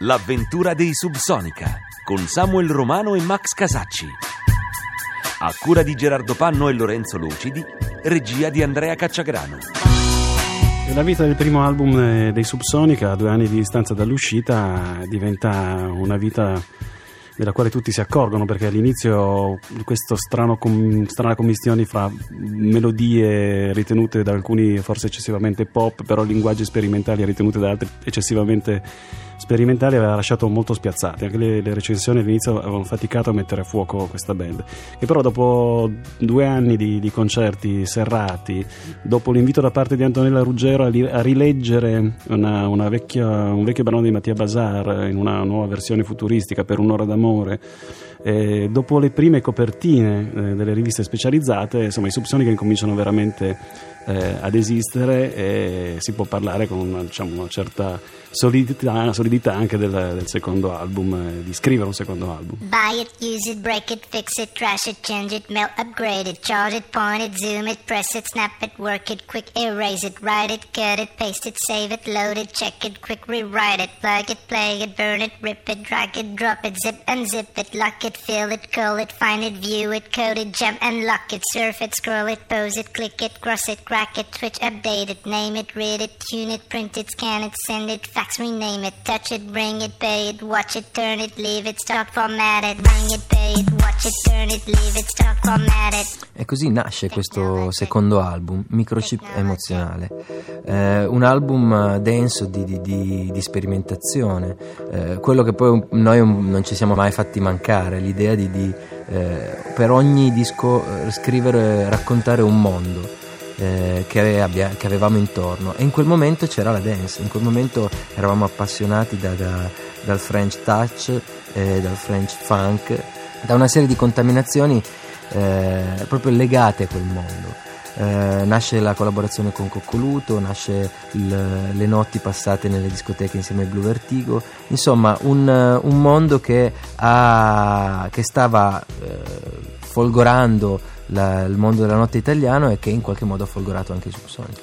L'avventura dei Subsonica con Samuel Romano e Max Casacci. A cura di Gerardo Panno e Lorenzo Lucidi, regia di Andrea Cacciagrano. La vita del primo album eh, dei Subsonica, a due anni di distanza dall'uscita, diventa una vita della quale tutti si accorgono perché all'inizio questa strana commistione fra melodie ritenute da alcuni forse eccessivamente pop, però linguaggi sperimentali ritenute da altri eccessivamente sperimentali aveva lasciato molto spiazzati. Anche le, le, recensioni all'inizio avevano faticato a mettere a fuoco questa band. Che però dopo due anni di, di concerti serrati, dopo l'invito da parte di Antonella Ruggero a, li, a rileggere una, una vecchia, un vecchio brano di Mattia Bazar in una nuova versione futuristica per un'ora d'amore, eh, dopo le prime copertine eh, delle riviste specializzate, insomma i Subsonica incominciano veramente eh, ad esistere e si può parlare con una, diciamo, una certa solidità, solidità anche del, del, secondo album, eh, di scrivere un secondo album. Buy it, use it, break it, fix it, trash it, change it, melt, upgrade it, charge it, point it, zoom it, press it, snap it, work it, quick erase it, write it, cut it, paste it, save it, load it, check it, quick rewrite it, plug it, play it, burn it, rip it, drag it, drop it, zip unzip it, lock it, fill it, call it, find it, view it, code it, jump and lock it, surf it, scroll it, pose it, click it, cross it, crack it, switch, update it, name it, read it, tune it, print it, scan it, send it, fax, rename it, touch it, bring it, pay it, watch it, turn it, leave it, stop, format it, bring it, pay it, watch it, turn it, leave it, stop, format it. E così nasce questo secondo album, Microchip Emozionale, eh, un album denso di, di, di, di sperimentazione, eh, quello che poi noi non ci siamo mai fatti mancare, l'idea di, eh, per ogni disco eh, scrivere, raccontare un mondo eh, che, abbia, che, avevamo intorno e in quel momento c'era la dance, in quel momento eravamo appassionati da, da, dal French touch, eh, dal French funk, da una serie di contaminazioni eh, proprio legate a quel mondo. Eh, nasce la collaborazione con Coccoluto, nasce il, le notti passate nelle discoteche insieme ai Blue Vertigo, insomma un, un mondo che, ha, che stava eh, folgorando la, il mondo della notte italiano e che in qualche modo ha folgorato anche i Subsonic.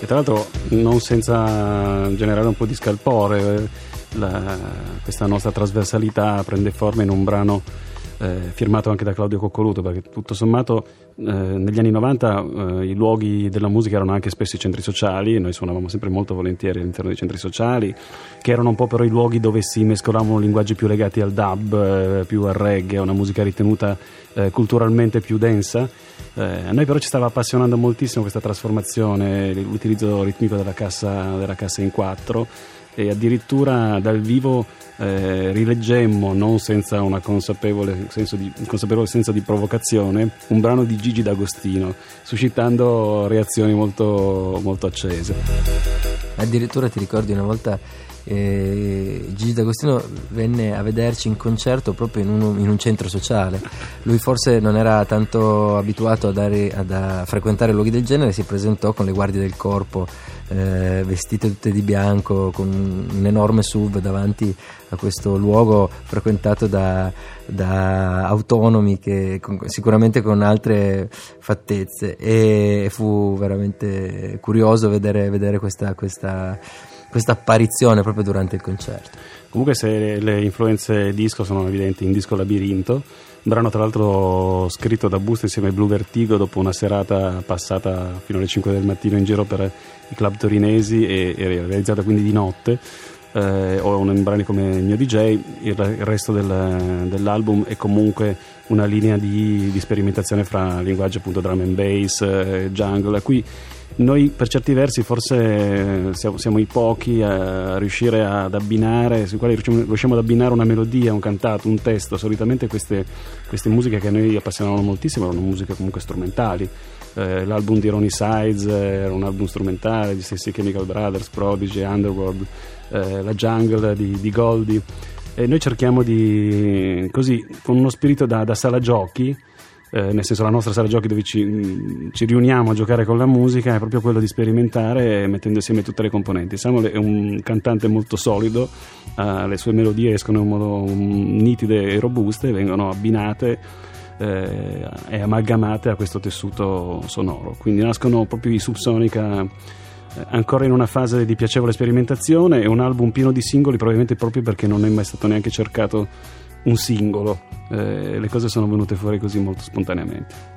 E tra l'altro non senza generare un po' di scalpore, la, questa nostra trasversalità prende forma in un brano eh, firmato anche da Claudio Coccoluto, perché tutto sommato eh, negli anni 90 eh, i luoghi della musica erano anche spesso i centri sociali, noi suonavamo sempre molto volentieri all'interno dei centri sociali, che erano un po' però i luoghi dove si mescolavano linguaggi più legati al dub, eh, più al reggae, una musica ritenuta eh, culturalmente più densa. Eh, a noi però ci stava appassionando moltissimo questa trasformazione, l'utilizzo ritmico della cassa, della cassa in quattro e addirittura dal vivo eh, rileggemmo, non senza un consapevole senso, di, un consapevole senso di provocazione, un brano di Gigi D'Agostino, suscitando reazioni molto, molto accese. Addirittura ti ricordi una volta eh, Gigi D'Agostino venne a vederci in concerto proprio in, uno, in, un centro sociale. Lui forse non era tanto abituato a, dare, ad, a frequentare luoghi del genere, si presentò con le guardie del corpo eh, vestite tutte di bianco con un enorme SUV davanti a questo luogo frequentato da, da autonomi che con, sicuramente con altre fattezze e fu veramente curioso vedere, vedere questa, questa questa apparizione proprio durante il concerto. Comunque se le influenze disco sono evidenti in Disco Labirinto, brano tra l'altro scritto da Busto insieme ai Blue Vertigo dopo una serata passata fino alle 5 del mattino in giro per i club torinesi e, e realizzata quindi di notte, eh, o un brani come il mio DJ, il, il resto del, dell'album è comunque una linea di, di sperimentazione fra linguaggi appunto drum and bass, eh, jungle, qui noi per certi versi forse siamo, siamo i pochi a riuscire ad abbinare, sui quali riusciamo, riusciamo, ad abbinare una melodia, un cantato, un testo. Solitamente queste, queste musiche che a noi appassionavano moltissimo erano musiche comunque strumentali. Eh, l'album di Ronnie Sides era un album strumentale, gli stessi Chemical Brothers, Prodigy, Underworld, eh, la Jungle di, di Goldie. E noi cerchiamo di, così, con uno spirito da, da sala giochi, eh, nel senso la nostra sala giochi dove ci, mm, ci, riuniamo a giocare con la musica è proprio quello di sperimentare mettendo insieme tutte le componenti. Samuel è un cantante molto solido, eh, le sue melodie escono in modo um, nitide e robuste, vengono abbinate eh, e amalgamate a questo tessuto sonoro. Quindi nascono proprio i Subsonica eh, ancora in una fase di piacevole sperimentazione e un album pieno di singoli probabilmente proprio perché non è mai stato neanche cercato un singolo, eh, le cose sono venute fuori così molto spontaneamente.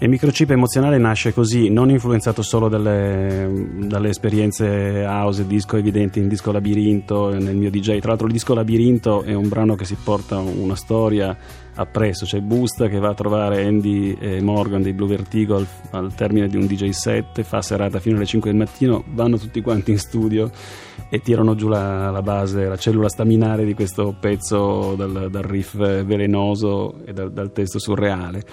E microchip emozionale nasce così, non influenzato solo dalle, dalle, esperienze house disco evidenti in disco labirinto nel mio DJ. Tra l'altro il disco labirinto è un brano che si porta una storia appresso, c'è Busta che va a trovare Andy e Morgan dei Blue Vertigo al, al termine di un DJ set, fa serata fino alle 5 del mattino, vanno tutti quanti in studio e tirano giù la, la base, la cellula staminale di questo pezzo dal, dal riff velenoso e dal, dal testo surreale.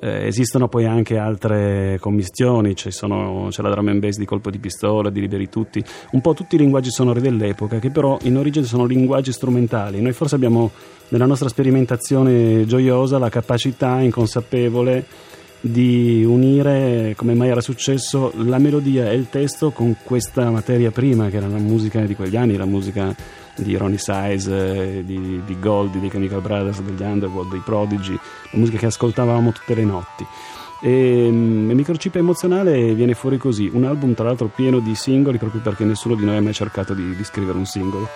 Eh, esistono poi anche altre commistioni, sono, c'è la drum and bass di colpo di pistola, di liberi tutti, un po' tutti i linguaggi sonori dell'epoca che però in origine sono linguaggi strumentali. Noi forse abbiamo nella nostra sperimentazione gioiosa la capacità inconsapevole di unire, come mai era successo, la melodia e il testo con questa materia prima, che era la musica di quegli anni, la musica di Ronnie Size, di, di Goldie, dei Chemical Brothers, degli Underworld, dei Prodigy, la musica che ascoltavamo tutte le notti. E, e Microchip emozionale viene fuori così, un album tra l'altro pieno di singoli proprio perché nessuno di noi ha mai cercato di, di scrivere un singolo.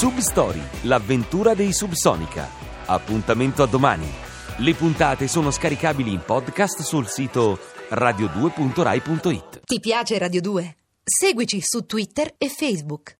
Substory, l'avventura dei Subsonica. Appuntamento a domani. Le puntate sono scaricabili in podcast sul sito radio2.rai.it. Ti piace Radio 2? Seguici su Twitter e Facebook.